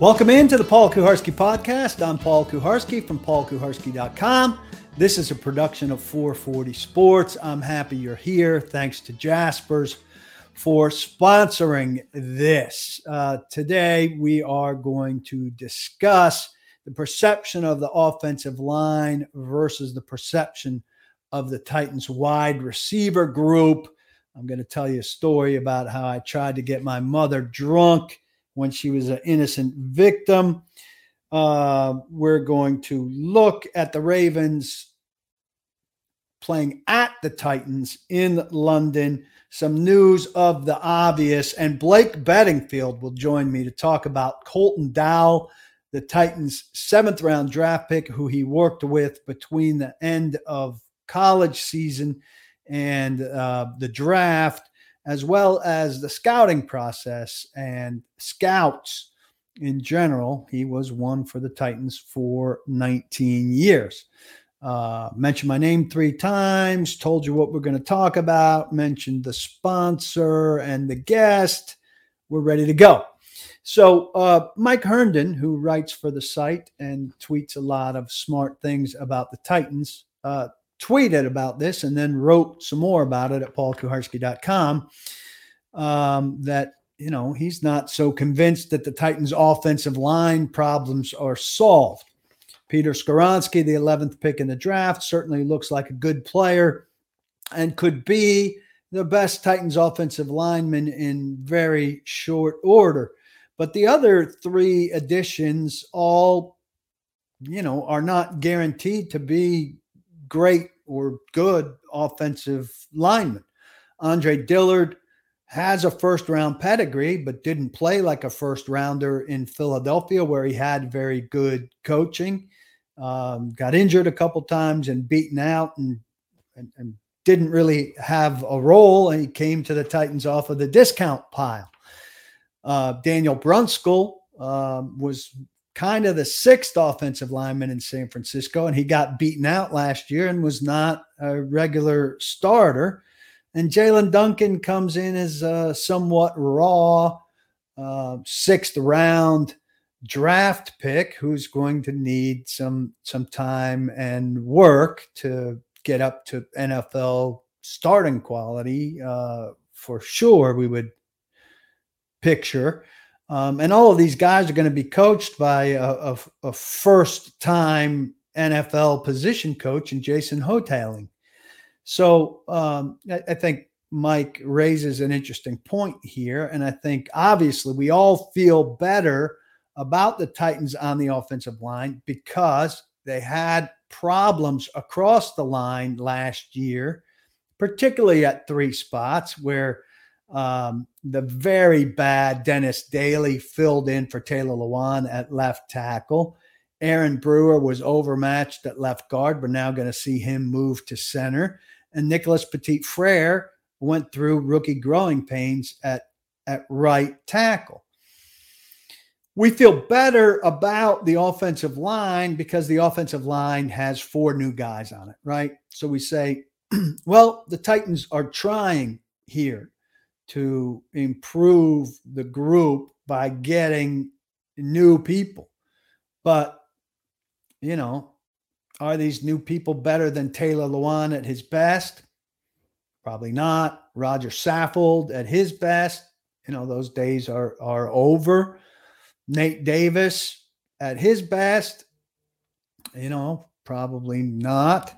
Welcome into the Paul Kuharsky podcast. I'm Paul Kuharsky from paulkuharsky.com. This is a production of 440 Sports. I'm happy you're here. Thanks to Jaspers for sponsoring this. Uh, today, we are going to discuss the perception of the offensive line versus the perception of the Titans wide receiver group. I'm going to tell you a story about how I tried to get my mother drunk when she was an innocent victim. Uh, we're going to look at the Ravens playing at the Titans in London. Some news of the obvious, and Blake Beddingfield will join me to talk about Colton Dowell, the Titans' seventh round draft pick, who he worked with between the end of college season and uh, the draft as well as the scouting process and scouts in general. He was one for the Titans for 19 years. Uh, mentioned my name three times, told you what we're going to talk about, mentioned the sponsor and the guest. We're ready to go. So, uh, Mike Herndon, who writes for the site and tweets a lot of smart things about the Titans, uh, tweeted about this and then wrote some more about it at paulkuharsky.com um, that you know he's not so convinced that the Titans' offensive line problems are solved. Peter Skoronski, the 11th pick in the draft, certainly looks like a good player and could be the best Titans offensive lineman in very short order. But the other three additions all, you know, are not guaranteed to be great or good offensive linemen. Andre Dillard has a first round pedigree, but didn't play like a first rounder in Philadelphia, where he had very good coaching. Um, got injured a couple times and beaten out and, and, and didn't really have a role. And he came to the Titans off of the discount pile. Uh, Daniel Brunskill um, was kind of the sixth offensive lineman in San Francisco, and he got beaten out last year and was not a regular starter. And Jaelyn Duncan comes in as a somewhat raw uh, sixth round draft pick who's going to need some some time and work to get up to NFL starting quality uh, for sure. We would picture. Um, and all of these guys are going to be coached by a, a, a first time NFL position coach and Jason Houghtaling. So um, I, I, think Mike raises an interesting point here. And I think obviously we all feel better about the Titans on the offensive line because they had problems across the line last year, particularly at three spots where um, the very bad Dennis Daly filled in for Taylor Lewan at left tackle. Aaron Brewer was overmatched at left guard. We're now going to see him move to center. And Nicholas Petit Frere went through rookie growing pains at, at right tackle. We feel better about the offensive line because the offensive line has four new guys on it, right? So we say, well, the Titans are trying here to improve the group by getting new people. But, you know, are these new people better than Taylor Lewan at his best? Probably not. Roger Saffold at his best, you know, those days are are over. Nate Davis at his best, you know, probably not.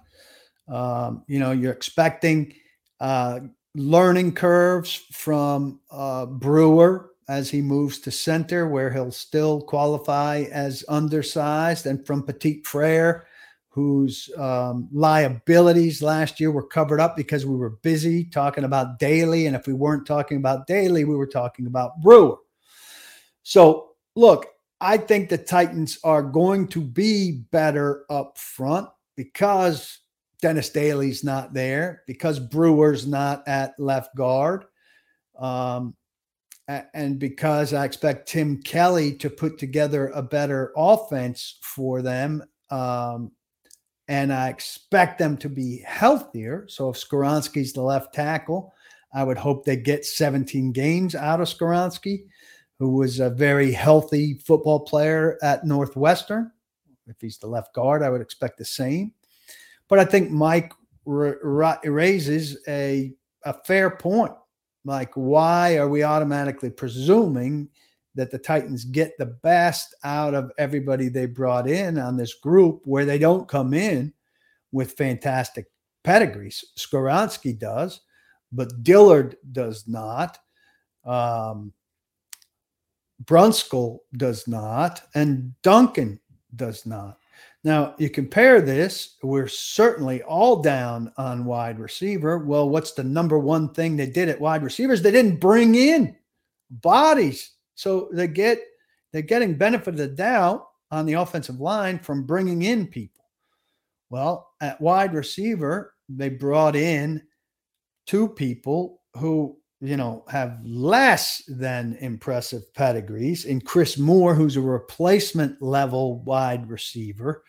Um, you know, you're expecting uh, learning curves from uh, Brewer as he moves to center, where he'll still qualify as undersized, and from Petit Frere, whose um, liabilities last year were covered up because we were busy talking about Daly. And if we weren't talking about Daly, we were talking about Brewer. So, look, I think the Titans are going to be better up front because Dennis Daly's not there because Brewer's not at left guard. Um, and because I expect Tim Kelly to put together a better offense for them, um, and I expect them to be healthier. So if Skoronski's the left tackle, I would hope they get 17 games out of Skoronski, who was a very healthy football player at Northwestern. If he's the left guard, I would expect the same. But I think Mike raises a, a fair point. Like, why are we automatically presuming that the Titans get the best out of everybody they brought in on this group where they don't come in with fantastic pedigrees? Skoronski does, but Dillard does not. Um, Brunskill does not, and Duncan does not. Now, you compare this, we're certainly all down on wide receiver. Well, what's the number one thing they did at wide receivers? They didn't bring in bodies. So they get they're getting benefit of the doubt on the offensive line from bringing in people. Well, at wide receiver, they brought in two people who you know, have less than impressive pedigrees. In Chris Moore, who's a replacement level wide receiver,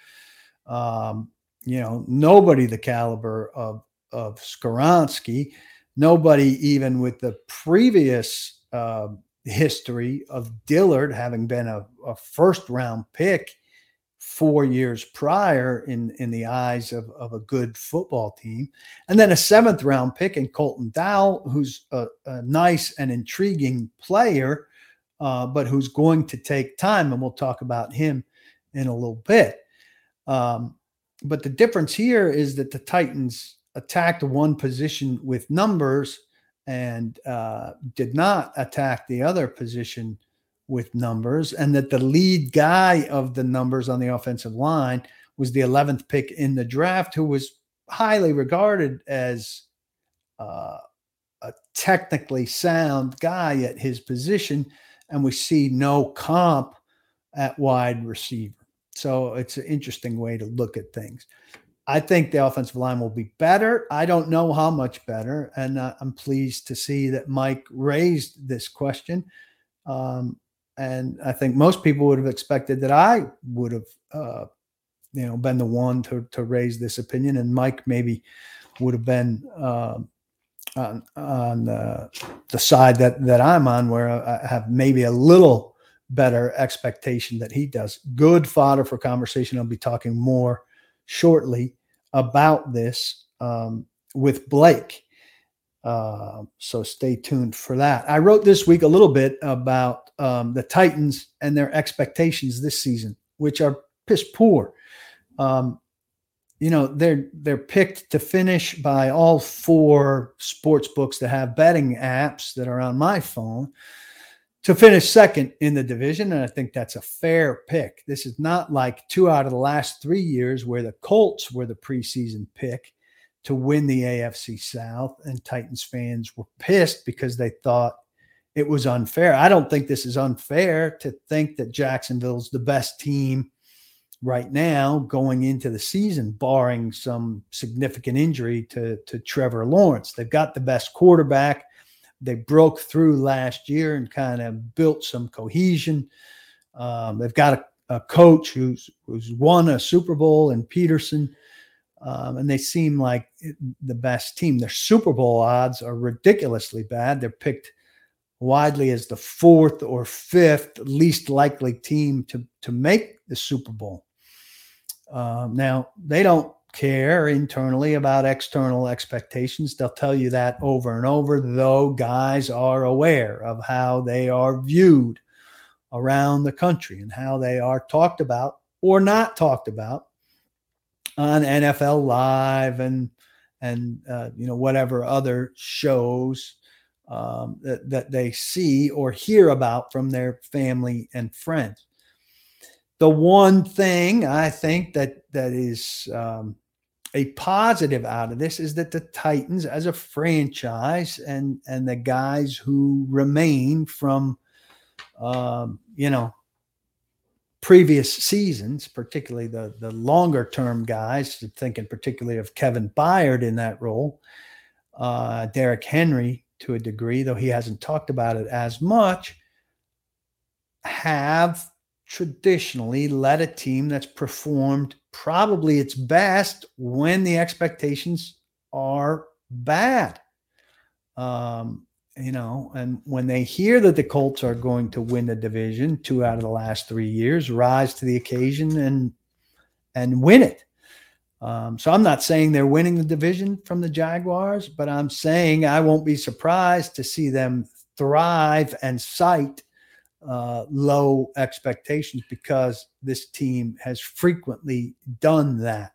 um, you know, nobody the caliber of of Skoronski, nobody even with the previous uh, history of Dillard having been a, a first round pick four years prior in in the eyes of, of a good football team. And then a seventh round pick in colton dowell who's a, a nice and intriguing player uh, but who's going to take time and we'll talk about him in a little bit. Um, but the difference here is that the titans attacked one position with numbers and uh, did not attack the other position with numbers, and that the lead guy of the numbers on the offensive line was the 11th pick in the draft, who was highly regarded as uh, a technically sound guy at his position. And we see no comp at wide receiver. So it's an interesting way to look at things. I think the offensive line will be better. I don't know how much better. And uh, I'm pleased to see that Mike raised this question. Um, and I think most people would have expected that I would have, uh, you know, been the one to to raise this opinion, and Mike maybe would have been um, on on the, the side that that I'm on, where I have maybe a little better expectation that he does. Good fodder for conversation. I'll be talking more shortly about this um, with Blake. Uh, so stay tuned for that. I wrote this week a little bit about um, the Titans and their expectations this season, which are piss poor. Um, you know they're they're picked to finish by all four sports books that have betting apps that are on my phone to finish second in the division and i think that's a fair pick this is not like two out of the last three years where the colts were the preseason pick to win the AFC South, and Titans fans were pissed because they thought it was unfair. I don't think this is unfair to think that Jacksonville's the best team right now going into the season, barring some significant injury to, to Trevor Lawrence. They've got the best quarterback. They broke through last year and kind of built some cohesion. Um, they've got a, a coach who's who's won a Super Bowl in Pederson. um, and they seem like the best team. Their Super Bowl odds are ridiculously bad. They're picked widely as the fourth or fifth least likely team to to make the Super Bowl. Um, now they don't care internally about external expectations. They'll tell you that over and over, though guys are aware of how they are viewed around the country and how they are talked about or not talked about on NFL Live and and uh, you know whatever other shows um, that that they see or hear about from their family and friends. The one thing I think that that is um, a positive out of this is that the Titans, as a franchise, and and the guys who remain from, um, you know, previous seasons, particularly the the longer term guys, thinking particularly of Kevin Byard in that role, uh, Derrick Henry to a degree, though he hasn't talked about it as much, have traditionally led a team that's performed probably its best when the expectations are bad. Um, you know, and when they hear that the Colts are going to win the division two out of the last three years, rise to the occasion and and win it. Um, so I'm not saying they're winning the division from the Jaguars, but I'm saying I won't be surprised to see them thrive and cite uh, low expectations because this team has frequently done that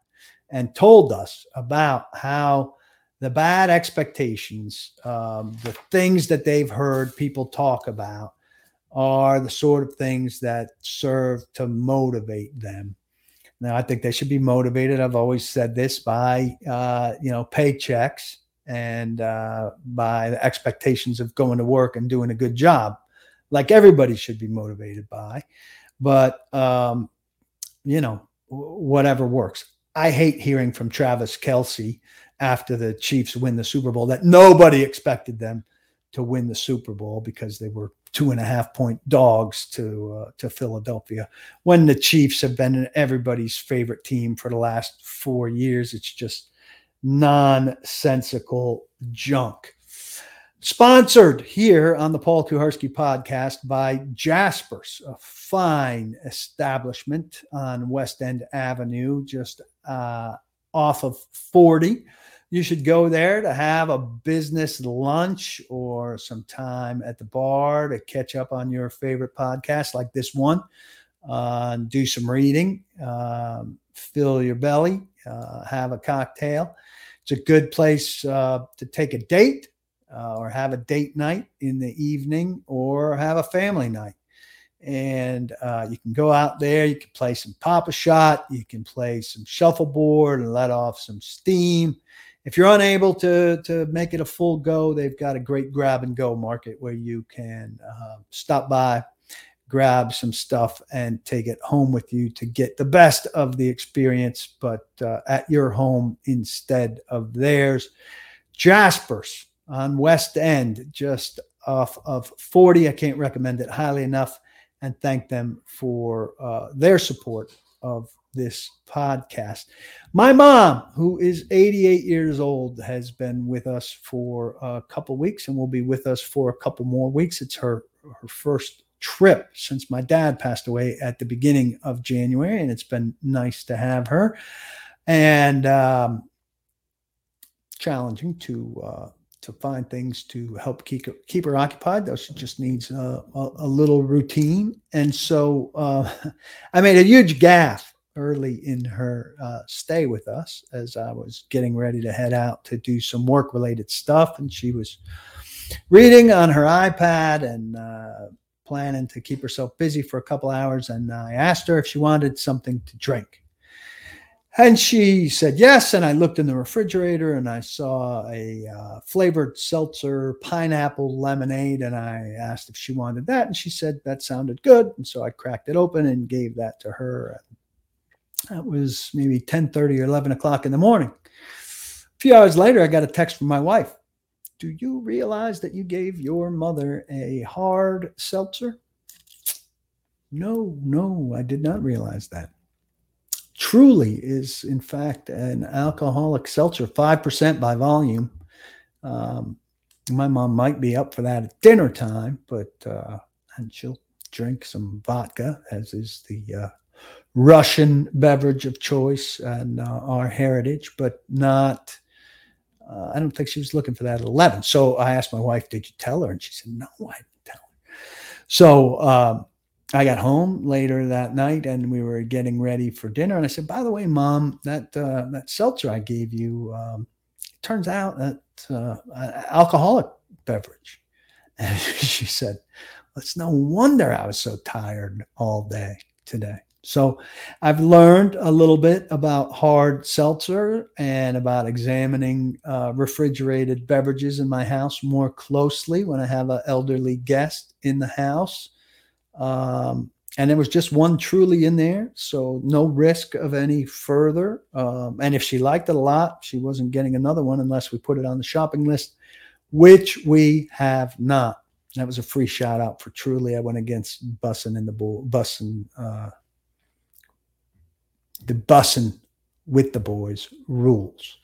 and told us about how the bad expectations, um, the things that they've heard people talk about, are the sort of things that serve to motivate them. Now, I think they should be motivated. I've always said this by uh, you know paychecks and uh, by the expectations of going to work and doing a good job, like everybody should be motivated by. But um, you know, whatever works. I hate hearing from Travis Kelce after the Chiefs win the Super Bowl that nobody expected them to win the Super Bowl because they were two and a half point dogs to uh, to Philadelphia. When the Chiefs have been everybody's favorite team for the last four years, it's just nonsensical junk. Sponsored here on the Paul Kuharsky podcast by Jaspers, a fine establishment on West End Avenue, just uh, off of 40 you should go there to have a business lunch or some time at the bar to catch up on your favorite podcast like this one, uh, do some reading, um, fill your belly, uh, have a cocktail. It's a good place uh, to take a date uh, or have a date night in the evening or have a family night. And uh, you can go out there, you can play some Pop-A-Shot, you can play some shuffleboard and let off some steam if you're unable to to make it a full go, they've got a great grab and go market where you can uh, stop by, grab some stuff, and take it home with you to get the best of the experience, but uh, at your home instead of theirs. Jaspers on West End, just off of 40. I can't recommend it highly enough, and thank them for uh, their support of this podcast. My mom, who is 88 years old, has been with us for a couple weeks and will be with us for a couple more weeks. It's her her first trip since my dad passed away at the beginning of January, and it's been nice to have her. And um, challenging to uh, to find things to help keep keep her occupied. Though she just needs uh, a, a, little routine. And so uh, I made a huge gaffe early in her uh, stay with us as I was getting ready to head out to do some work related stuff. And she was reading on her iPad and uh, planning to keep herself busy for a couple hours. And I asked her if she wanted something to drink. And she said yes. And I looked in the refrigerator and I saw a uh, flavored seltzer pineapple lemonade. And I asked if she wanted that. And she said that sounded good. And so I cracked it open and gave that to her. That was maybe 10 30 or 11 o'clock in the morning. A few hours later, I got a text from my wife. Do you realize that you gave your mother a hard seltzer? No, no, I did not realize that. Truly is, in fact, an alcoholic seltzer, 5% by volume. Um, my mom might be up for that at dinner time, but uh, and she'll drink some vodka, as is the uh, Russian beverage of choice and uh, our heritage, but not. Uh, I don't think she was looking for that at 11. So I asked my wife, Did you tell her? And she said, No, I didn't tell her. So um, I got home later that night and we were getting ready for dinner. And I said, By the way, mom, that, uh, that seltzer I gave you, um, turns out that uh, alcoholic beverage. And she said, It's no wonder I was so tired all day today. So I've learned a little bit about hard seltzer and about examining uh, refrigerated beverages in my house more closely when I have an elderly guest in the house. Um, and there was just one truly in there, so no risk of any further. Um, and if she liked it a lot, she wasn't getting another one unless we put it on the shopping list, which we have not. That was a free shout out for Truly. I went against Bussin in the bull, Bussin uh, the bussing with the boys rules.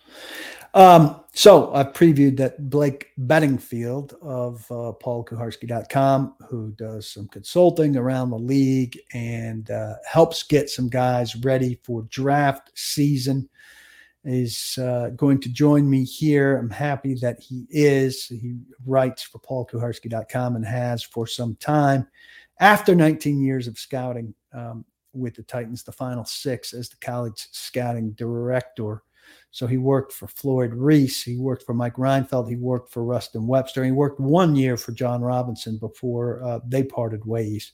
Um, so I previewed that Blake Beddingfield of uh, paulkuharsky.com, who does some consulting around the league and uh, helps get some guys ready for draft season, is uh, going to join me here. I'm happy that he is. He writes for paulkuharsky.com and has for some time. After 19 years of scouting um, with the Titans, the final six as the college scouting director. So he worked for Floyd Reese. He worked for Mike Reinfeldt, He worked for Ruston Webster. He worked one year for Jon Robinson before uh, they parted ways.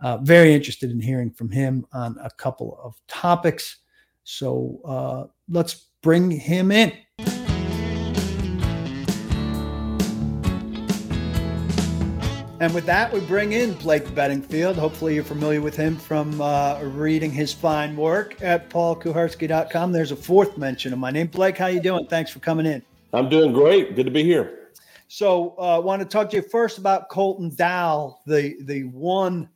Uh, very interested in hearing from him on a couple of topics. So uh, let's bring him in. And with that, we bring in Blake Beddingfield. Hopefully, you're familiar with him from uh, reading his fine work at paulkuharsky.com. There's a fourth mention of my name. Blake, how you doing? Thanks for coming in. I'm doing great. Good to be here. So, I uh, want to talk to you first about Colton Dowell, the the one,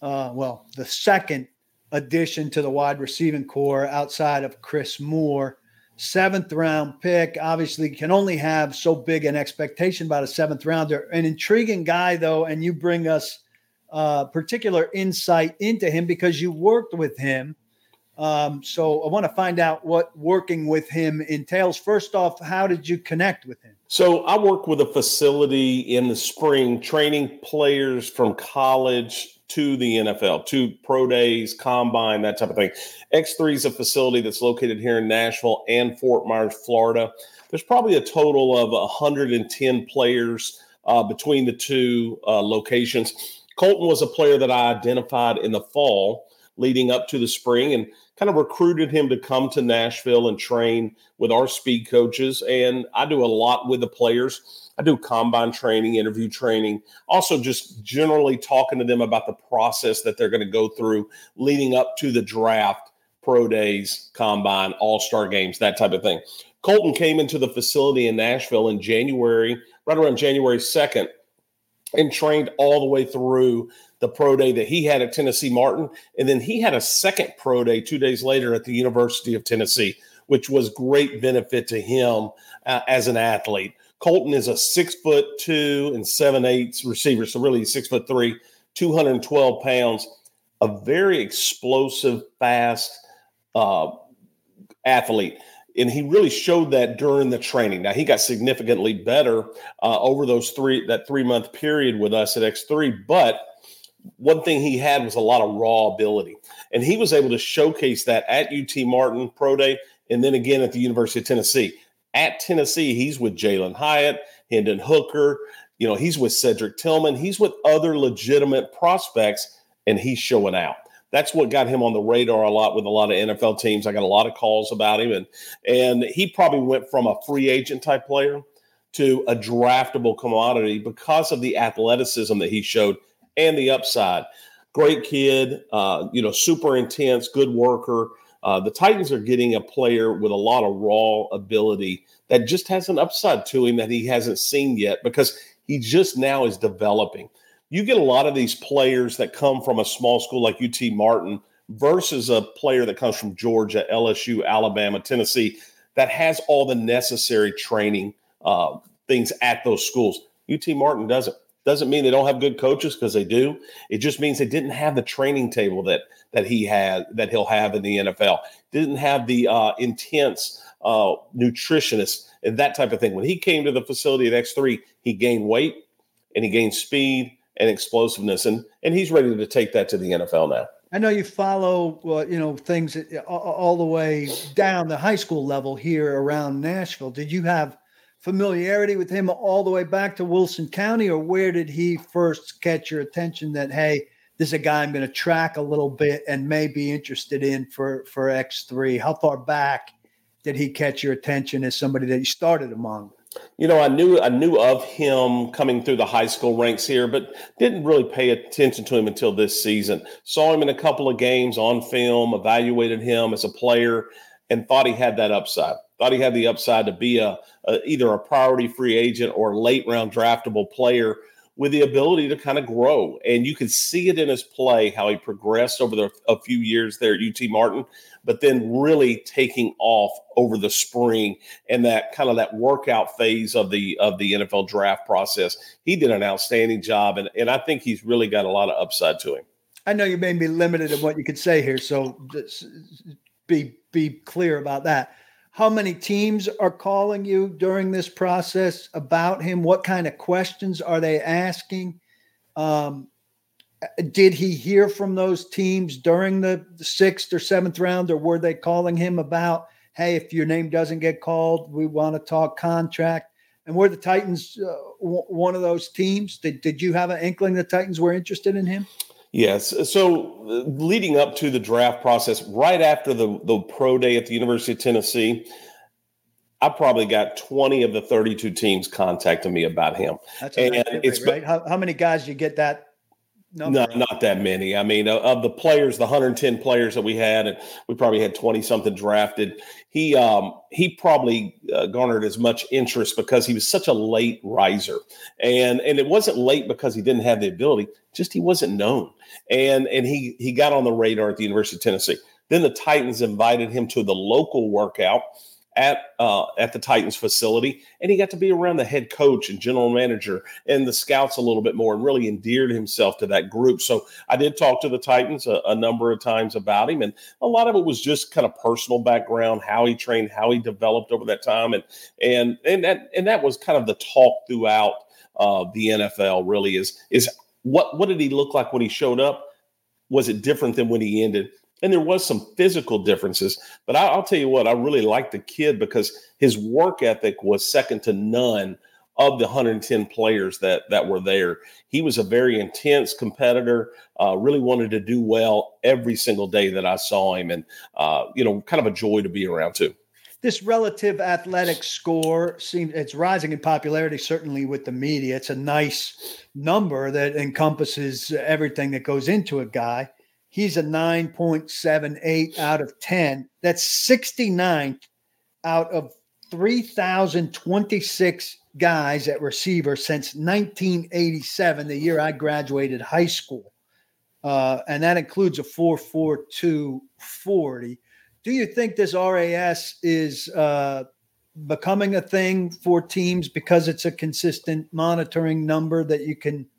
uh, well, the second addition to the wide receiving corps outside of Chris Moore seventh round pick. Obviously, can only have so big an expectation about a seventh rounder. An intriguing guy, though, and you bring us uh, particular insight into him because you worked with him. Um, so I want to find out what working with him entails. First off, how did you connect with him? So I work with a facility in the spring, training players from college to the NFL, to pro days, combine, that type of thing. X3 is a facility that's located here in Nashville and Fort Myers, Florida. There's probably a total of 110 players uh, between the two uh, locations. Colton was a player that I identified in the fall leading up to the spring and kind of recruited him to come to Nashville and train with our speed coaches. And I do a lot with the players I do combine training, interview training, also just generally talking to them about the process that they're going to go through leading up to the draft, pro days, combine, all star games, that type of thing. Colton came into the facility in Nashville in January, right around January 2nd, and trained all the way through the pro day that he had at Tennessee Martin. And then he had a second pro day two days later at the University of Tennessee, which was great benefit to him uh, as an athlete. Colton is a six foot two and seven eighths receiver, so really six foot three, 212 pounds, a very explosive, fast uh, athlete. And he really showed that during the training. Now he got significantly better uh, over those three that three month period with us at X3. But one thing he had was a lot of raw ability, and he was able to showcase that at UT Martin Pro Day, and then again at the University of Tennessee at Tennessee, he's with Jalin Hyatt, Hendon Hooker. You know, he's with Cedric Tillman. He's with other legitimate prospects, and he's showing out. That's what got him on the radar a lot with a lot of NFL teams. I got a lot of calls about him, and and he probably went from a free agent type player to a draftable commodity because of the athleticism that he showed and the upside. Great kid, uh, you know, super intense, good worker. Uh, the Titans are getting a player with a lot of raw ability that just has an upside to him that he hasn't seen yet because he just now is developing. You get a lot of these players that come from a small school like UT Martin versus a player that comes from Georgia, LSU, Alabama, Tennessee that has all the necessary training uh, things at those schools. UT Martin doesn't. Doesn't mean they don't have good coaches because they do. It just means they didn't have the training table that that he had that he'll have in the NFL. Didn't have the uh, intense uh, nutritionist and that type of thing. When he came to the facility at X3, he gained weight and he gained speed and explosiveness, and and he's ready to take that to the NFL now. I know you follow, uh, you know, things all, all the way down the high school level here around Nashville. Did you have familiarity with him all the way back to Wilson County, or where did he first catch your attention that hey, this is a guy I'm going to track a little bit and may be interested in for for X3? How far back did he catch your attention as somebody that you started among? You know, I knew I knew of him coming through the high school ranks here, but didn't really pay attention to him until this season. Saw him in a couple of games on film, evaluated him as a player, and thought he had that upside. Thought he had the upside to be a, a either a priority free agent or late round draftable player with the ability to kind of grow. And you could see it in his play how he progressed over the, a few years there at UT Martin, but then really taking off over the spring and that kind of that workout phase of the of the NFL draft process. He did an outstanding job, and and I think he's really got a lot of upside to him. I know you may be limited in what you could say here, so be be clear about that. How many teams are calling you during this process about him? What kind of questions are they asking? Um, did he hear from those teams during the, sixth or seventh round, or were they calling him about, hey, if your name doesn't get called, we want to talk contract? And were the Titans uh, w- one of those teams? Did, did you have an inkling the Titans were interested in him? Yes. So uh, leading up to the draft process, right after the, the pro day at the University of Tennessee, I probably got 20 of the 32 teams contacting me about him. That's and it's right. How, how many guys you get that Number. No, not that many. I mean, of the players, the 110 players that we had, and we probably had 20 something drafted. He um, he probably uh, garnered as much interest because he was such a late riser, and and it wasn't late because he didn't have the ability, just he wasn't known, and and he he got on the radar at the University of Tennessee. Then the Titans invited him to the local workout at uh, at the Titans facility, and he got to be around the head coach and general manager and the scouts a little bit more, and really endeared himself to that group. So I did talk to the Titans a, a number of times about him, and a lot of it was just kind of personal background, how he trained, how he developed over that time, and and and that and that was kind of the talk throughout uh, the NFL. Really, is is what what did he look like when he showed up? Was it different than when he ended? And there was some physical differences but I, will tell you what i really liked the kid because his work ethic was second to none of the 110 players that that were there. He was a very intense competitor uh, really wanted to do well every single day that i saw him and uh, you know kind of a joy to be around too. This relative athletic score seems it's rising in popularity certainly with the media. It's a nice number that encompasses everything that goes into a guy He's a 9.78 out of 10. That's 69 out of 3,026 guys at receiver since 1987, the year I graduated high school. Uh, and that includes a 4.42 40. Do you think this RAS is uh, becoming a thing for teams because it's a consistent monitoring number that you can –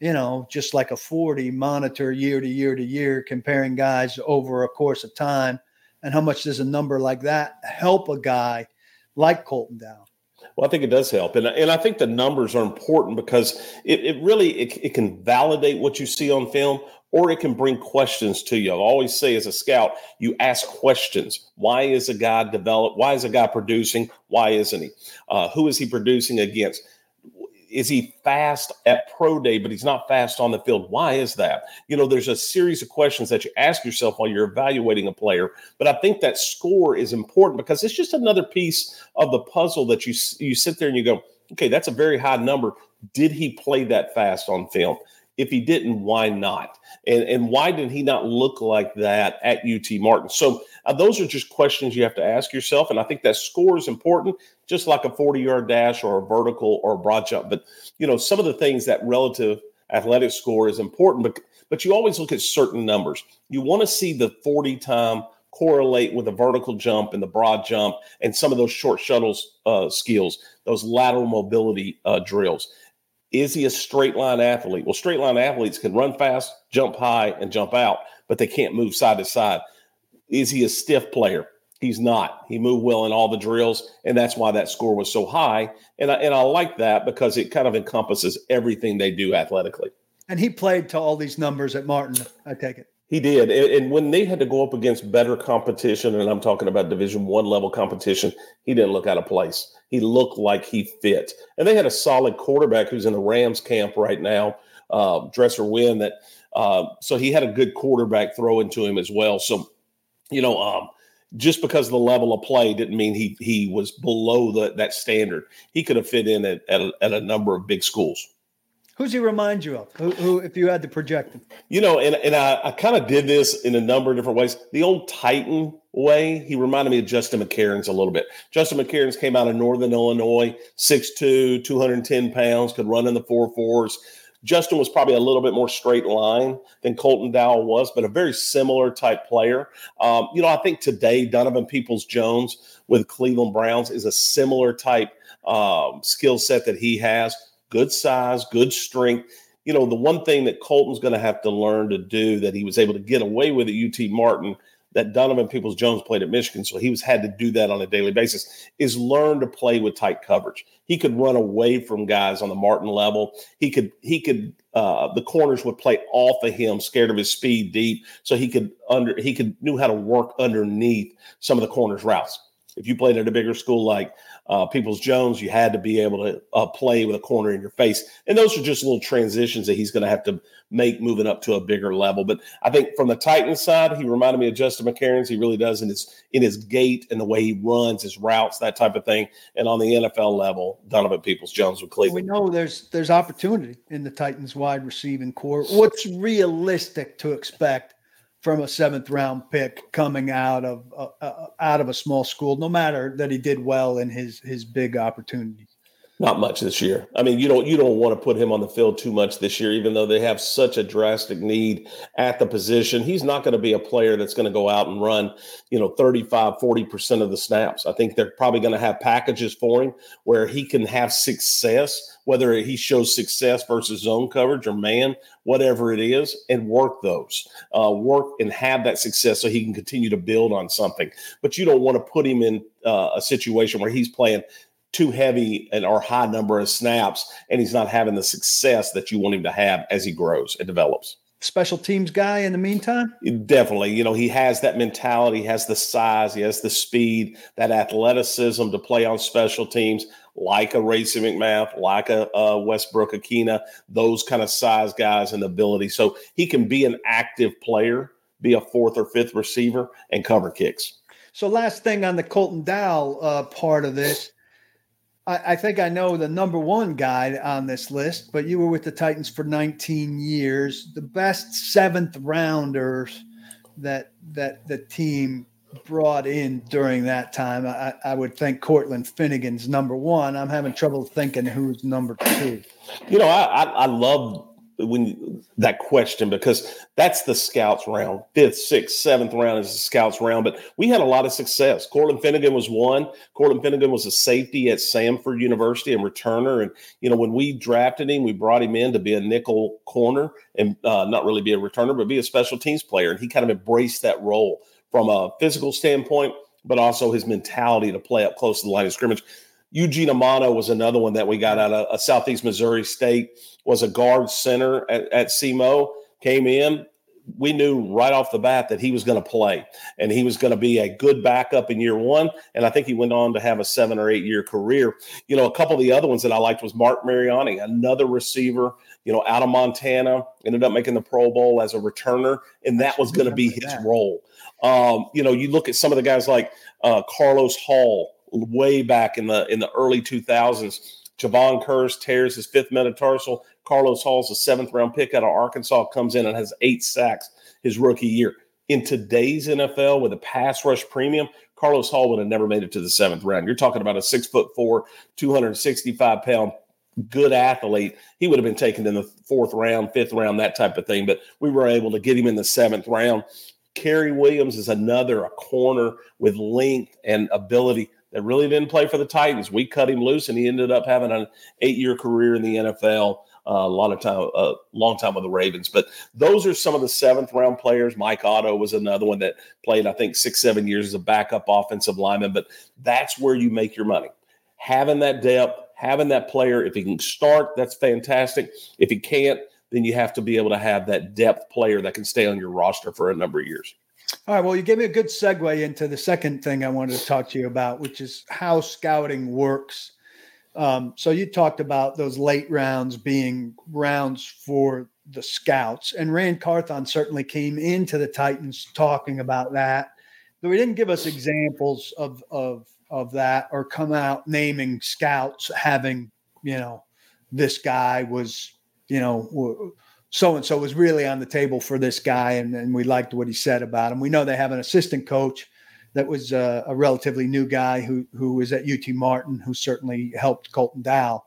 you know, just like a 40 monitor year to year to year, comparing guys over a course of time. And how much does a number like that help a guy like Colton Dowell? Well, I think it does help, and and I think the numbers are important because it, it really it, it can validate what you see on film, or it can bring questions to you. I always say, as a scout, you ask questions. Why is a guy developed? Why is a guy producing? Why isn't he? Uh, who is he producing against? Is he fast at pro day, but he's not fast on the field? Why is that? You know, there's a series of questions that you ask yourself while you're evaluating a player. But I think that score is important because it's just another piece of the puzzle that you you sit there and you go, okay, that's a very high number. Did he play that fast on film? If he didn't, why not? And and why did he not look like that at UT Martin? So uh, those are just questions you have to ask yourself. And I think that score is important, just like a 40 yard dash or a vertical or a broad jump. But you know, some of the things that relative athletic score is important, but but you always look at certain numbers. You want to see the 40 time correlate with the vertical jump and the broad jump and some of those short shuttles uh, skills, those lateral mobility uh, drills. Is he a straight line athlete? Well, straight line athletes can run fast, jump high, and jump out, but they can't move side to side. Is he a stiff player? He's not. He moved well in all the drills, and that's why that score was so high. And I, and I like that because it kind of encompasses everything they do athletically. And he played to all these numbers at Martin. I take it. He did, and when they had to go up against better competition, and I'm talking about Division One level competition, he didn't look out of place. He looked like he fit, and they had a solid quarterback who's in the Rams camp right now, uh, Dresser Winn. That uh, so he had a good quarterback throw into him as well. So, you know, um, just because the level of play didn't mean he he was below the, that standard. He could have fit in at, at a, at a number of big schools. Who's he remind you of? Who, who if you had to project him? You know, and, and I, I kind of did this in a number of different ways. The old Titan way, he reminded me of Justin McCareins a little bit. Justin McCareins came out of Northern Illinois, 6'2, 210 pounds, could run in the four fours. Justin was probably a little bit more straight line than Colton Dowell was, but a very similar type player. Um, you know, I think today Donovan Peoples Jones with Cleveland Browns is a similar type um, skill set that he has. Good size, good strength. You know, the one thing that Colton's going to have to learn to do that he was able to get away with at UT Martin that Donovan Peoples Jones played at Michigan, so he was had to do that on a daily basis, is learn to play with tight coverage. He could run away from guys on the Martin level. He could he could uh, the corners would play off of him, scared of his speed deep, so he could under he could knew how to work underneath some of the corners routes. If you played at a bigger school like uh, Peoples Jones, you had to be able to uh, play with a corner in your face. And those are just little transitions that he's going to have to make moving up to a bigger level. But I think from the Titans side, he reminded me of Justin McCareins. He really does in his in his gait and the way he runs, his routes, that type of thing. And on the NFL level, Donovan Peoples Jones with Cleveland. We know there's there's opportunity in the Titans wide receiving corps. What's realistic to expect from a seventh round pick coming out of uh, uh, out of a small school, no matter that he did well in his his big opportunities. Not much this year. I mean, you don't you don't want to put him on the field too much this year, even though they have such a drastic need at the position. He's not going to be a player that's going to go out and run, you know, 35, 40% of the snaps. I think they're probably going to have packages for him where he can have success whether he shows success versus zone coverage or man, whatever it is, and work those, uh, work and have that success so he can continue to build on something. But you don't want to put him in uh, a situation where he's playing too heavy and or high number of snaps and he's not having the success that you want him to have as he grows and develops special teams guy in the meantime? Definitely. You know, he has that mentality, he has the size, he has the speed, that athleticism to play on special teams like a Racey McMath, like a, a Westbrook-Ikhine, those kind of size guys and ability. So he can be an active player, be a fourth or fifth receiver, and cover kicks. So, last thing on the Colton Dowell uh, part of this, I, I, think I know the number one guy on this list, but you were with the Titans for 19 years. The best seventh rounders that that the team brought in during that time. I, I would think Cortland Finnegan's number one. I'm having trouble thinking who's number two. You know, I, I, I love when that question because that's the scouts round fifth sixth seventh round is the scouts round but we had a lot of success cortland finnegan was one cortland finnegan was a safety at samford university and returner and you know when we drafted him we brought him in to be a nickel corner and uh, not really be a returner but be a special teams player and he kind of embraced that role from a physical standpoint, but also his mentality to play up close to the line of scrimmage. Eugene Amano was another one that we got out of, uh, Southeast Missouri State, was a guard center at, at SEMO, came in. We knew right off the bat that he was going to play and he was going to be a good backup in year one. And I think he went on to have a seven or eight year career. You know, a couple of the other ones that I liked was Marc Mariani, another receiver, you know, out of Montana, ended up making the Pro Bowl as a returner. And that was going to be his role. Um, you know, you look at some of the guys like uh, Carlos Hall way back in the in the early 2000s. Jevon Kearse tears his fifth metatarsal. Carlos Hall's a seventh round pick out of Arkansas, comes in and has eight sacks his rookie year. In today's NFL, with a pass rush premium, Carlos Hall would have never made it to the seventh round. You're talking about a six foot four, 265 pound good athlete. He would have been taken in the fourth round, fifth round, that type of thing. But we were able to get him in the seventh round. Cary Williams is another a corner with length and ability that really didn't play for the Titans. We cut him loose, and he ended up having an eight-year career in the NFL. Uh, a lot of time, a uh, long time with the Ravens. But those are some of the seventh round players. Mike Otto was another one that played, I think, six, seven years as a backup offensive lineman. But that's where you make your money. Having that depth, having that player. If he can start, that's fantastic. If he can't, then you have to be able to have that depth player that can stay on your roster for a number of years. All right. Well, you gave me a good segue into the second thing I wanted to talk to you about, which is how scouting works. Um, so you talked about those late rounds being rounds for the scouts, and Ran Carthon certainly came into the Titans talking about that. But we didn't give us examples of of of that or come out naming scouts having you know this guy was you know, so and so was really on the table for this guy, and, and we liked what he said about him. We know they have an assistant coach that was uh, a relatively new guy who who was at UT Martin, who certainly helped Colton Dowell.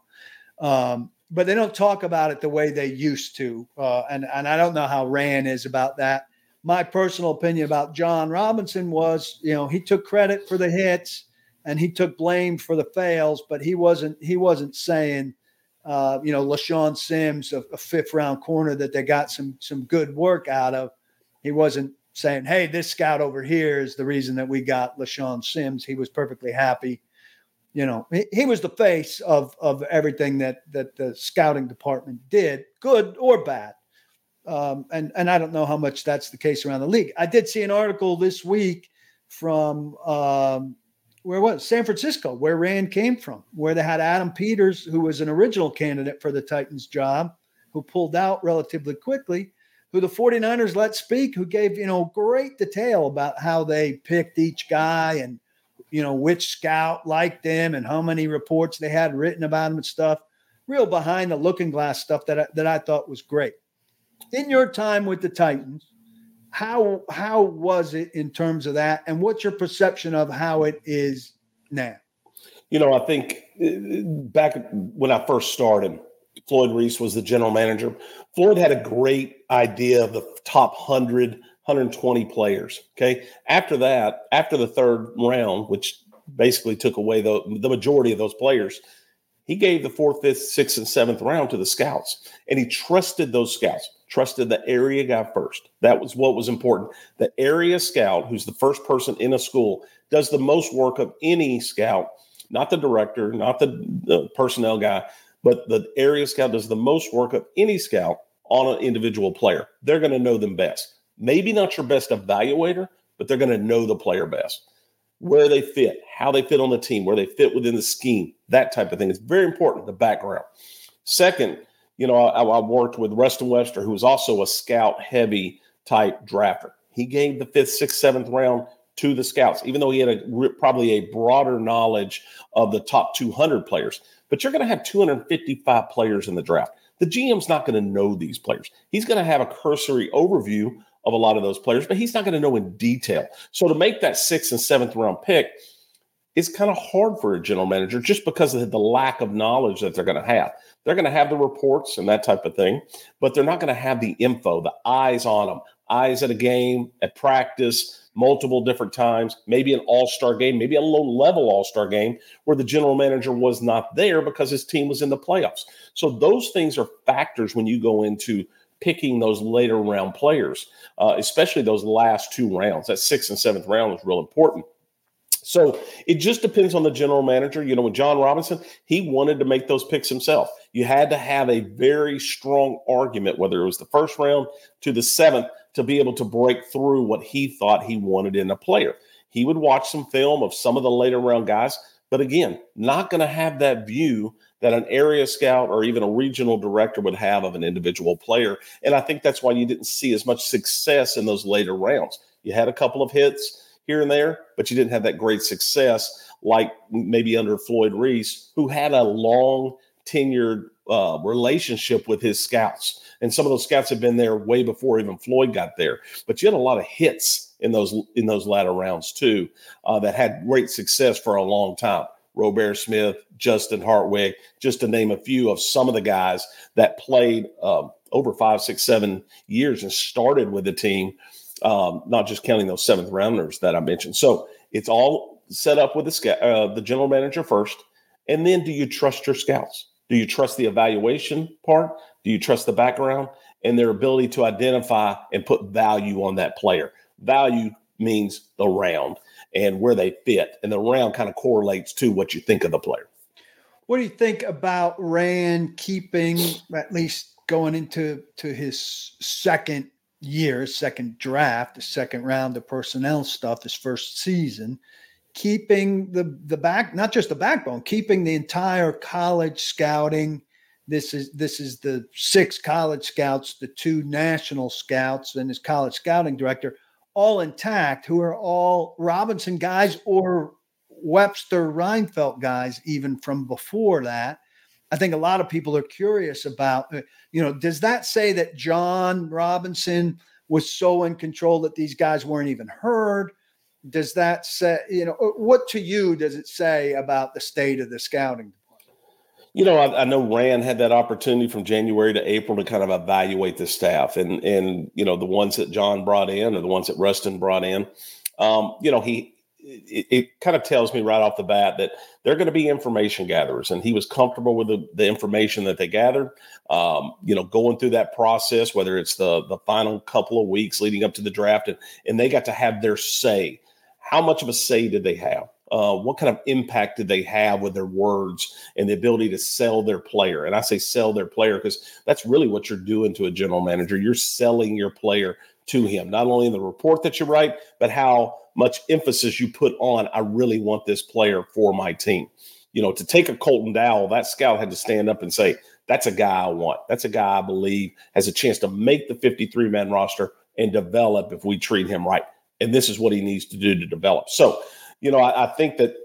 Um, but they don't talk about it the way they used to, uh, and and I don't know how Ran is about that. My personal opinion about Jon Robinson was, you know, he took credit for the hits and he took blame for the fails, but he wasn't he wasn't saying uh, you know, LeShaun Sims, a, a, fifth round corner that they got some some good work out of. He wasn't saying, "Hey, this scout over here is the reason that we got LeShaun Sims." He was perfectly happy. You know, he, he was the face of of everything that that the scouting department did, good or bad. Um, and and I don't know how much that's the case around the league. I did see an article this week from um, where was San Francisco, where Ran came from, where they had Adam Peters, who was an original candidate for the Titans job, who pulled out relatively quickly, who the 49ers let speak, who gave, you know, great detail about how they picked each guy and, you know, which scout liked them and how many reports they had written about them and stuff. Real behind the looking glass stuff that I, that I thought was great. In your time with the Titans, how how was it in terms of that? And what's your perception of how it is now? You know i think uh, back when i first started floyd reese was the general manager. Floyd had a great idea of the top 100 120 players okay? After that after the third round which basically took away the, the majority of those players he gave the fourth fifth sixth and seventh round to the scouts and he trusted those scouts trusted the area guy first. That was what was important. The area scout, who's the first person in a school, does the most work of any scout, not the director, not the, the personnel guy, but the area scout does the most work of any scout on an individual player. They're going to know them best. Maybe not your best evaluator, but they're going to know the player best. Where they fit, how they fit on the team, where they fit within the scheme, that type of thing. It's very important, the background. Second, you know, I, I worked with Ruston Webster, who was also a scout heavy type drafter. He gave the fifth, sixth, seventh round to the scouts, even though he had a, probably a broader knowledge of the top 200 players. But you're going to have 255 players in the draft. The GM's not going to know these players. He's going to have a cursory overview of a lot of those players, but he's not going to know in detail. So to make that sixth and seventh round pick is kind of hard for a general manager just because of the lack of knowledge that they're going to have. They're going to have the reports and that type of thing, but they're not going to have the info, the eyes on them, eyes at a game, at practice, multiple different times, maybe an all star game, maybe a low level all star game where the general manager was not there because his team was in the playoffs. So those things are factors when you go into picking those later round players, uh, especially those last two rounds. That sixth and seventh round is real important. So it just depends on the general manager. You know, with Jon Robinson, he wanted to make those picks himself. You had to have a very strong argument, whether it was the first round to the seventh, to be able to break through what he thought he wanted in a player. He would watch some film of some of the later round guys, but again, not going to have that view that an area scout or even a regional director would have of an individual player. And I think that's why you didn't see as much success in those later rounds. You had a couple of hits here and there, but you didn't have that great success like maybe under Floyd Reese, who had a long tenured uh, relationship with his scouts. And some of those scouts had been there way before even Floyd got there. But you had a lot of hits in those in those latter rounds too uh, that had great success for a long time. Robert Smith, Justin Hartwig, just to name a few of some of the guys that played um, over five, six, seven years and started with the team um, not just counting those seventh rounders that I mentioned. So it's all set up with the uh, the general manager first, and then do you trust your scouts? Do you trust the evaluation part? Do you trust the background and their ability to identify and put value on that player? Value means the round and where they fit, and the round kind of correlates to what you think of the player. What do you think about Ran keeping at least going into to his second year, second draft, the second round of personnel stuff, his first season, keeping the the back, not just the backbone, keeping the entire college scouting. This is this is the six college scouts, the two national scouts, and his college scouting director, all intact, who are all Robinson guys or Webster Reinfeldt guys, even from before that. I think a lot of people are curious about, uh, you know, does that say that Jon Robinson was so in control that these guys weren't even heard? Does that say, you know, uh, what to you does it say about the state of the scouting department? you know, I, I, know Ran had that opportunity from January to April to kind of evaluate the staff, and and you know the ones that Jon brought in or the ones that Ruston brought in. Um, you know, he it, it, kind of tells me right off the bat that they're going to be information gatherers, and he was comfortable with the, the information that they gathered. Um, you know, going through that process, whether it's the the final couple of weeks leading up to the draft, and and they got to have their say. How much of a say did they have? Uh, what kind of impact did they have with their words and the ability to sell their player? And I say sell their player because that's really what you're doing to a general manager. You're selling your player to him, not only in the report that you write, but how much emphasis you put on, I really want this player for my team. You know, to take a Colton Dowell, that scout had to stand up and say, that's a guy I want. That's a guy I believe has a chance to make the 53 man roster and develop if we treat him right. And this is what he needs to do to develop. So, you know, I, I think that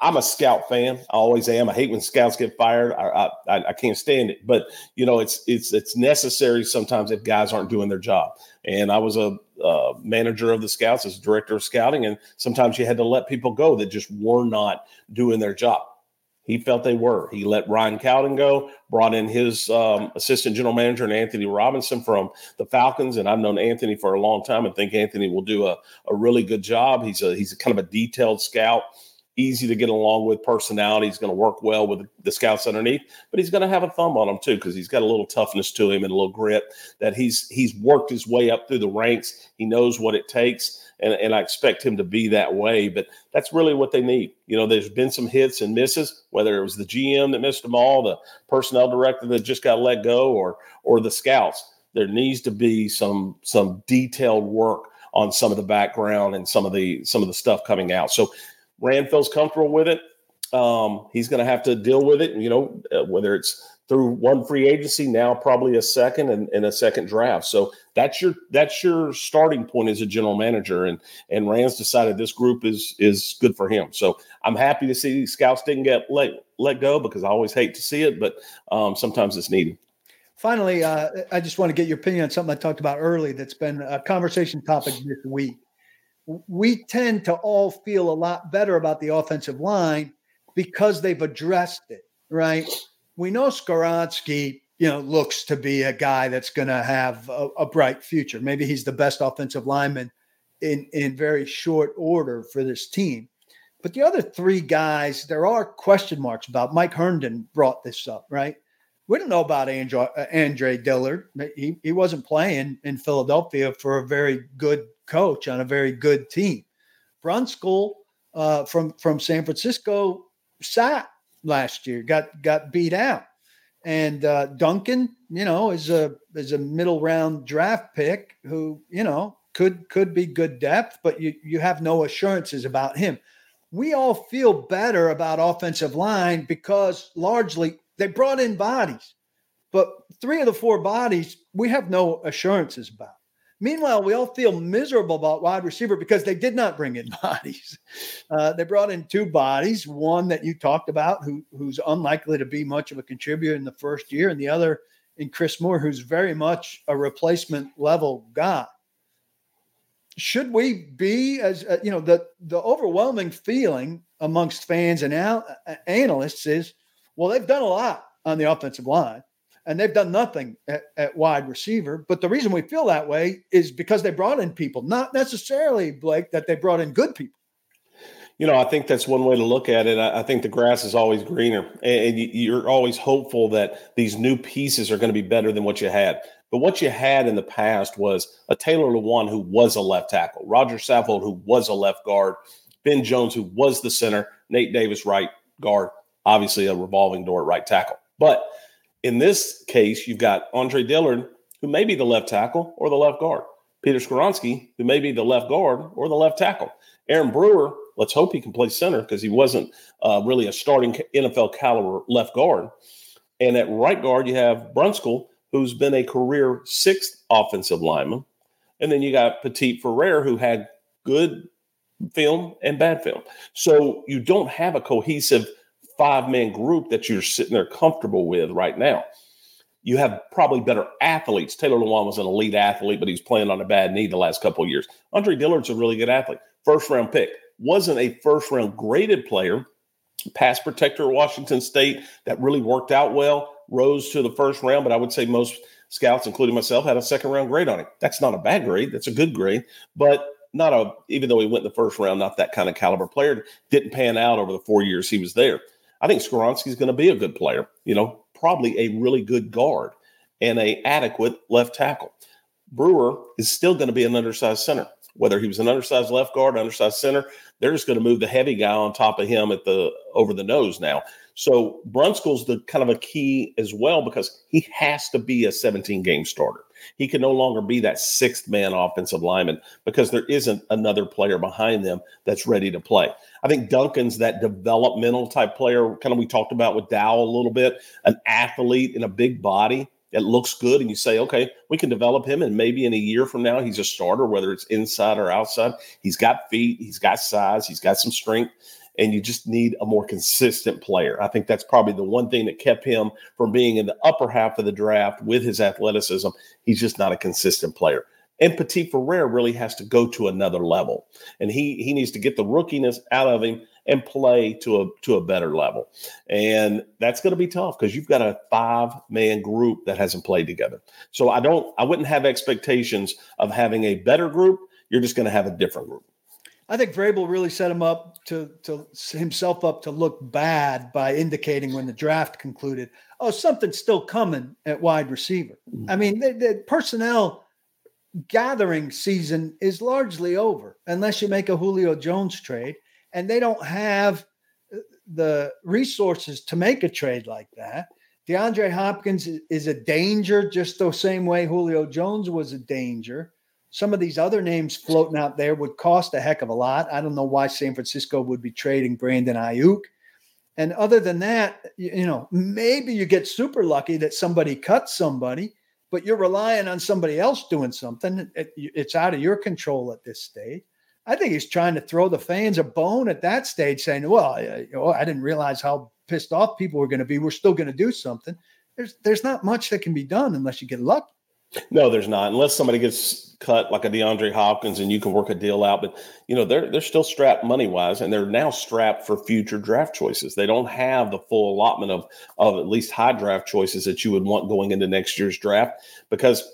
I'm a scout fan. I always am. I hate when scouts get fired. I, I, I can't stand it. But you know, it's it's it's necessary sometimes if guys aren't doing their job. And I was a, a manager of the scouts as director of scouting, and sometimes you had to let people go that just were not doing their job. He felt they were. He let Ryan Cowden go, brought in his um, assistant general manager and Anthony Robinson from the Falcons, and I've known Anthony for a long time and think Anthony will do a, a really good job. He's a he's a kind of a detailed scout easy to get along with personality. He's going to work well with the scouts underneath, but he's going to have a thumb on him too because he's got a little toughness to him and a little grit that he's he's worked his way up through the ranks. He knows what it takes, and, and I expect him to be that way. But that's really what they need. You know, there's been some hits and misses, whether it was the GM that missed them all, the personnel director that just got let go, or or the scouts. There needs to be some some detailed work on some of the background and some of the some of the stuff coming out. So Ran feels comfortable with it. Um, he's going to have to deal with it, you know, uh, whether it's through one free agency, now probably a second and, and, a second draft. So that's your that's your starting point as a general manager. And and Ran's decided this group is is good for him. So I'm happy to see scouts didn't get let let go because I always hate to see it, but um, sometimes it's needed. Finally, uh, I just want to get your opinion on something I talked about early that's been a conversation topic this week we tend to all feel a lot better about the offensive line because they've addressed it, right? We know Skoronski, you know, looks to be a guy that's going to have a, a, bright future. Maybe he's the best offensive lineman in in very short order for this team. But the other three guys, there are question marks about. Mike Herndon brought this up, right? We don't know about Andre, uh, Andre Dillard. He, he wasn't playing in Philadelphia for a very good coach on a very good team. Brunskill uh, from from San Francisco sat last year, got got beat out, and uh, Duncan, you know, is a is a middle round draft pick who you know could could be good depth, but you you have no assurances about him. We all feel better about offensive line because largely they brought in bodies, but three of the four bodies we have no assurances about. Meanwhile, we all feel miserable about wide receiver because they did not bring in bodies. Uh, they brought in two bodies, one that you talked about, who, who's unlikely to be much of a contributor in the first year, and the other in Chris Moore, who's very much a replacement level guy. Should we be as uh, you know the the overwhelming feeling amongst fans and al- uh, analysts is, well, they've done a lot on the offensive line and they've done nothing at, at, wide receiver. But the reason we feel that way is because they brought in people, not necessarily, Blake, that they brought in good people. You know, I think that's one way to look at it. I think the grass is always greener, and you're always hopeful that these new pieces are going to be better than what you had. But what you had in the past was a Taylor Lewan who was a left tackle, Roger Saffold who was a left guard, Ben Jones who was the center, Nate Davis right guard, obviously a revolving door at right tackle. But in this case, you've got Andre Dillard, who may be the left tackle or the left guard. Peter Skoronski, who may be the left guard or the left tackle. Aaron Brewer, let's hope he can play center because he wasn't uh, really a starting NFL caliber left guard. And at right guard, you have Brunskill, who's been a career sixth offensive lineman. And then you got Petit-Frere, who had good film and bad film. So you don't have a cohesive – five man group that you're sitting there comfortable with right now. You have probably better athletes. Taylor Lewan was an elite athlete, but he's playing on a bad knee the last couple of years. Andre Dillard's a really good athlete. First round pick. Wasn't a first round graded player, pass protector at Washington State that really worked out well, rose to the first round, but I would say most scouts, including myself, had a second round grade on him. That's not a bad grade. That's a good grade, but not a, even though he went in the first round, not that kind of caliber player. Didn't pan out over the four years he was there. I think Skoronski's going to be a good player, you know, probably a really good guard and a adequate left tackle. Brewer is still going to be an undersized center. Whether he was an undersized left guard, undersized center, they're just going to move the heavy guy on top of him at the over the nose now. So Brunskill's the kind of a key as well because he has to be a 17 game starter. He can no longer be that sixth man offensive lineman because there isn't another player behind them that's ready to play. I think Duncan's that developmental type player, kind of we talked about with Dow a little bit, an athlete in a big body that looks good, and you say, okay, we can develop him, and maybe in a year from now, he's a starter, whether it's inside or outside. He's got feet, he's got size, he's got some strength and you just need a more consistent player. I think that's probably the one thing that kept him from being in the upper half of the draft with his athleticism. He's just not a consistent player. And Petit-Frere really has to go to another level, and he he needs to get the rookiness out of him and play to a to a better level. And that's going to be tough because you've got a five man group that hasn't played together. So I don't I wouldn't have expectations of having a better group. You're just going to have a different group. I think Vrabel really set him up to to himself up to look bad by indicating when the draft concluded, oh, something's still coming at wide receiver. Mm-hmm. I mean, the, the, personnel gathering season is largely over unless you make a Julio Jones trade, and they don't have uh, the resources to make a trade like that. DeAndre Hopkins is a danger, just the same way Julio Jones was a danger some of these other names floating out there would cost a heck of a lot. I don't know why San Francisco would be trading Brandon Aiyuk. And other than that, you know, maybe you get super lucky that somebody cuts somebody, but you're relying on somebody else doing something. it's out of your control at this stage. I think he's trying to throw the fans a bone at that stage, saying, "Well, I oh, didn't realize how pissed off people were going to be. We're still going to do something." There's there's not much that can be done unless you get lucky. No, there's not. Unless somebody gets cut like a DeAndre Hopkins and you can work a deal out. But you know, they're they're still strapped money wise and they're now strapped for future draft choices. They don't have the full allotment of of at least high draft choices that you would want going into next year's draft because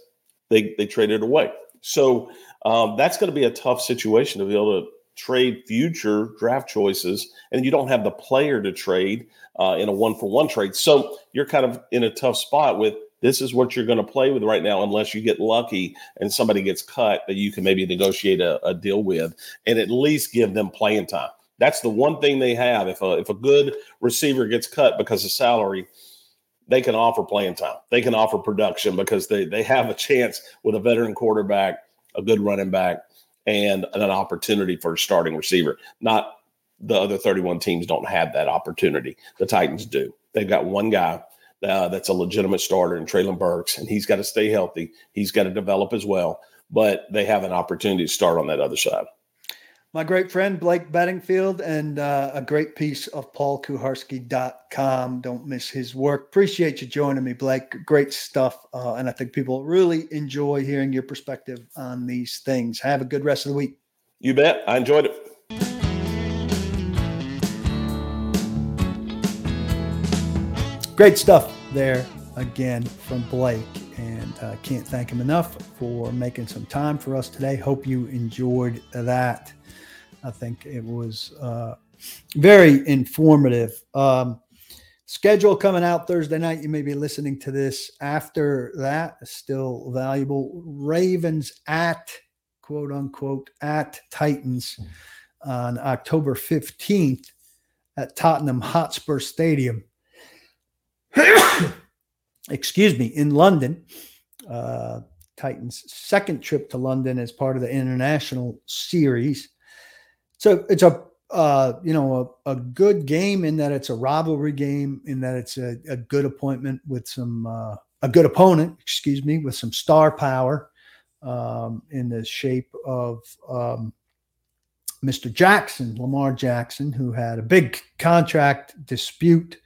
they they traded away. So um, that's going to be a tough situation to be able to trade future draft choices, and you don't have the player to trade uh, in a one for one trade. So you're kind of in a tough spot with this is what you're going to play with right now, unless you get lucky and somebody gets cut that you can maybe negotiate a, a deal with and at least give them playing time. That's the one thing they have. If a if a good receiver gets cut because of salary, they can offer playing time. They can offer production because they they have a chance with a veteran quarterback, a good running back, and an opportunity for a starting receiver. Not the other 31 teams don't have that opportunity. The Titans do. They've got one guy uh, that's a legitimate starter in Treylon Burks, and he's got to stay healthy. He's got to develop as well, but they have an opportunity to start on that other side. My great friend Blake Beddingfield and uh, a great piece of paulkuharsky.com. Don't miss his work. Appreciate you joining me, Blake. Great stuff. Uh, and I think people really enjoy hearing your perspective on these things. Have a good rest of the week. You bet. I enjoyed it. Great stuff there again from Blake. And uh, can't thank him enough for making some time for us today. Hope you enjoyed that. I think it was uh, very informative. Um, schedule coming out Thursday night. You may be listening to this after that. Still valuable. Ravens at quote unquote at Titans on October 15th at Tottenham Hotspur Stadium. excuse me, in London. Uh, Titans' second trip to London as part of the international series. So it's a uh, you know a, a, good game in that it's a rivalry game in that it's a, a good appointment with some uh, a good opponent, excuse me, with some star power um, in the shape of um, Mr. Jackson, Lamar Jackson, who had a big contract dispute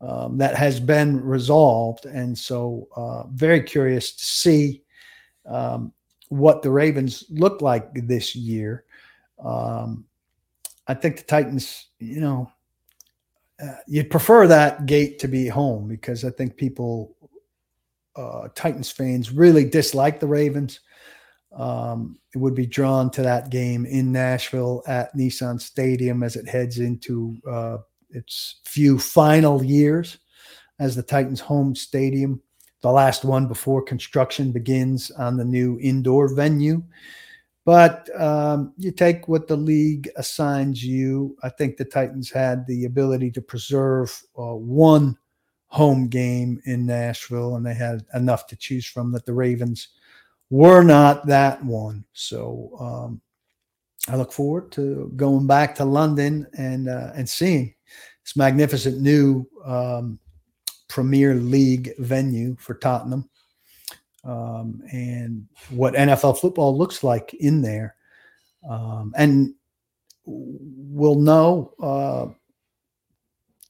um, that has been resolved. And so, uh, very curious to see um, what the Ravens look like this year. Um, I think the Titans, you know, uh, you'd prefer that gate to be home because I think people, uh, Titans fans, really dislike the Ravens. Um, it would be drawn to that game in Nashville at Nissan Stadium as it heads into uh, its few final years as the Titans' home stadium, the last one before construction begins on the new indoor venue. But um, you take what the league assigns you. I think the Titans had the ability to preserve uh, one home game in Nashville, and they had enough to choose from that the Ravens were not that one. So um, I look forward to going back to London and uh, and seeing this magnificent new um, Premier League venue for Tottenham um, and what NFL football looks like in there. Um, and we'll know uh,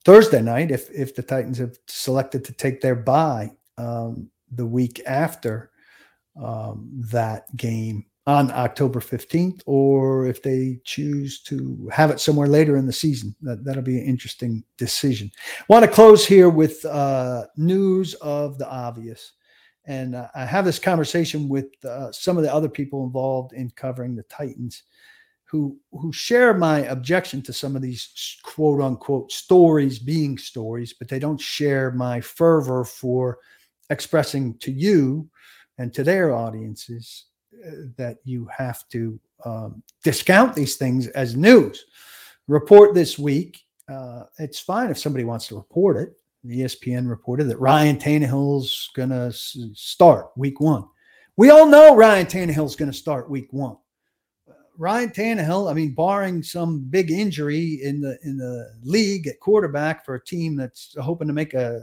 Thursday night if if the Titans have selected to take their bye um, the week after um, that game on October 15th, or if they choose to have it somewhere later in the season. That, that'll be an interesting decision. Want to close here with uh, news of the obvious. And uh, I have this conversation with uh, some of the other people involved in covering the Titans who, who share my objection to some of these quote unquote stories being stories, but they don't share my fervor for expressing to you and to their audiences that you have to um, discount these things as news. Report this week. Uh, it's fine if somebody wants to report it. The ESPN reported that Ryan Tannehill's going to start week one. We all know Ryan Tannehill's going to start week one. Ryan Tannehill, I mean, barring some big injury in the in the league at quarterback for a team that's hoping to make a,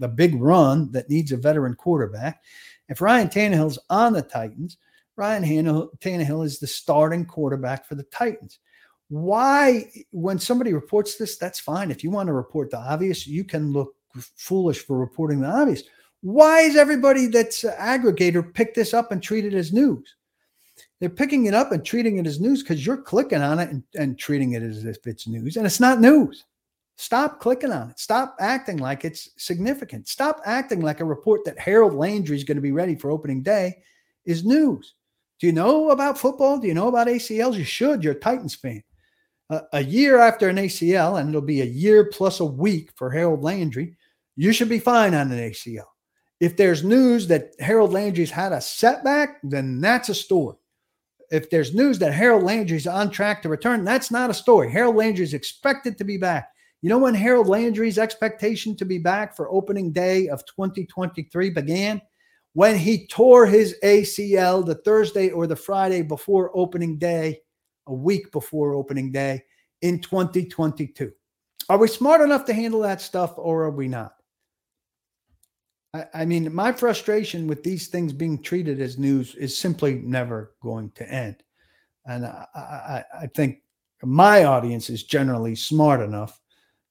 a big run that needs a veteran quarterback. If Ryan Tannehill's on the Titans, Ryan Tannehill is the starting quarterback for the Titans. Why, when somebody reports this, that's fine. If you want to report the obvious, you can look foolish for reporting the obvious. Why is everybody that's aggregator pick this up and treat it as news? They're picking it up and treating it as news because you're clicking on it and, and treating it as if it's news, and it's not news. Stop clicking on it. Stop acting like it's significant. Stop acting like a report that Harold Landry is going to be ready for opening day is news. Do you know about football? Do you know about ACLs? You should. You're a Titans fan. Uh, a year after an ACL, and it'll be a year plus a week for Harold Landry, you should be fine on an ACL. If there's news that Harold Landry's had a setback, then that's a story. If there's news that Harold Landry's on track to return, that's not a story. Harold Landry's expected to be back. You know when Harold Landry's expectation to be back for opening day of 2023 began? When he tore his ACL the Thursday or the Friday before opening day, a week before opening day in 2022. Are we smart enough to handle that stuff or are we not? I, I mean, my frustration with these things being treated as news is simply never going to end. And I, I, I think my audience is generally smart enough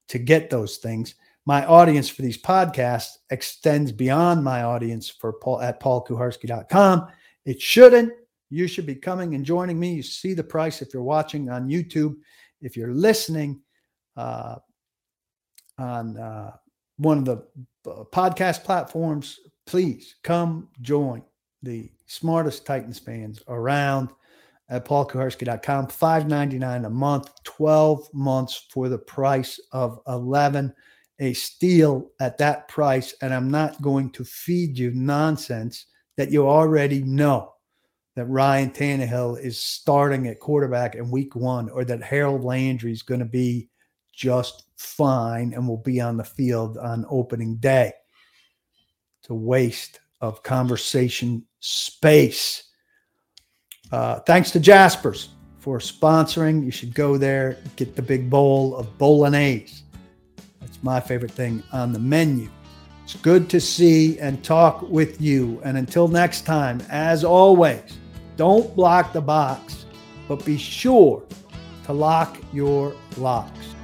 to get those things my audience for these podcasts extends beyond my audience for Paul at paulkuharsky.com. It shouldn't. You should be coming and joining me. You see the price if you're watching on YouTube. If you're listening uh, on uh, one of the uh, podcast platforms, please come join the smartest Titans fans around at paulkuharsky.com. $5.99 a month, 12 months for the price of 11 a steal at that price, and I'm not going to feed you nonsense that you already know that Ryan Tannehill is starting at quarterback in week one, or that Harold Landry is going to be just fine and will be on the field on opening day. It's a waste of conversation space. Uh, thanks to Jaspers for sponsoring. You should go there, get the big bowl of bolognese my favorite thing on the menu. It's good to see and talk with you. And until next time, as always, don't block the box, but be sure to lock your locks.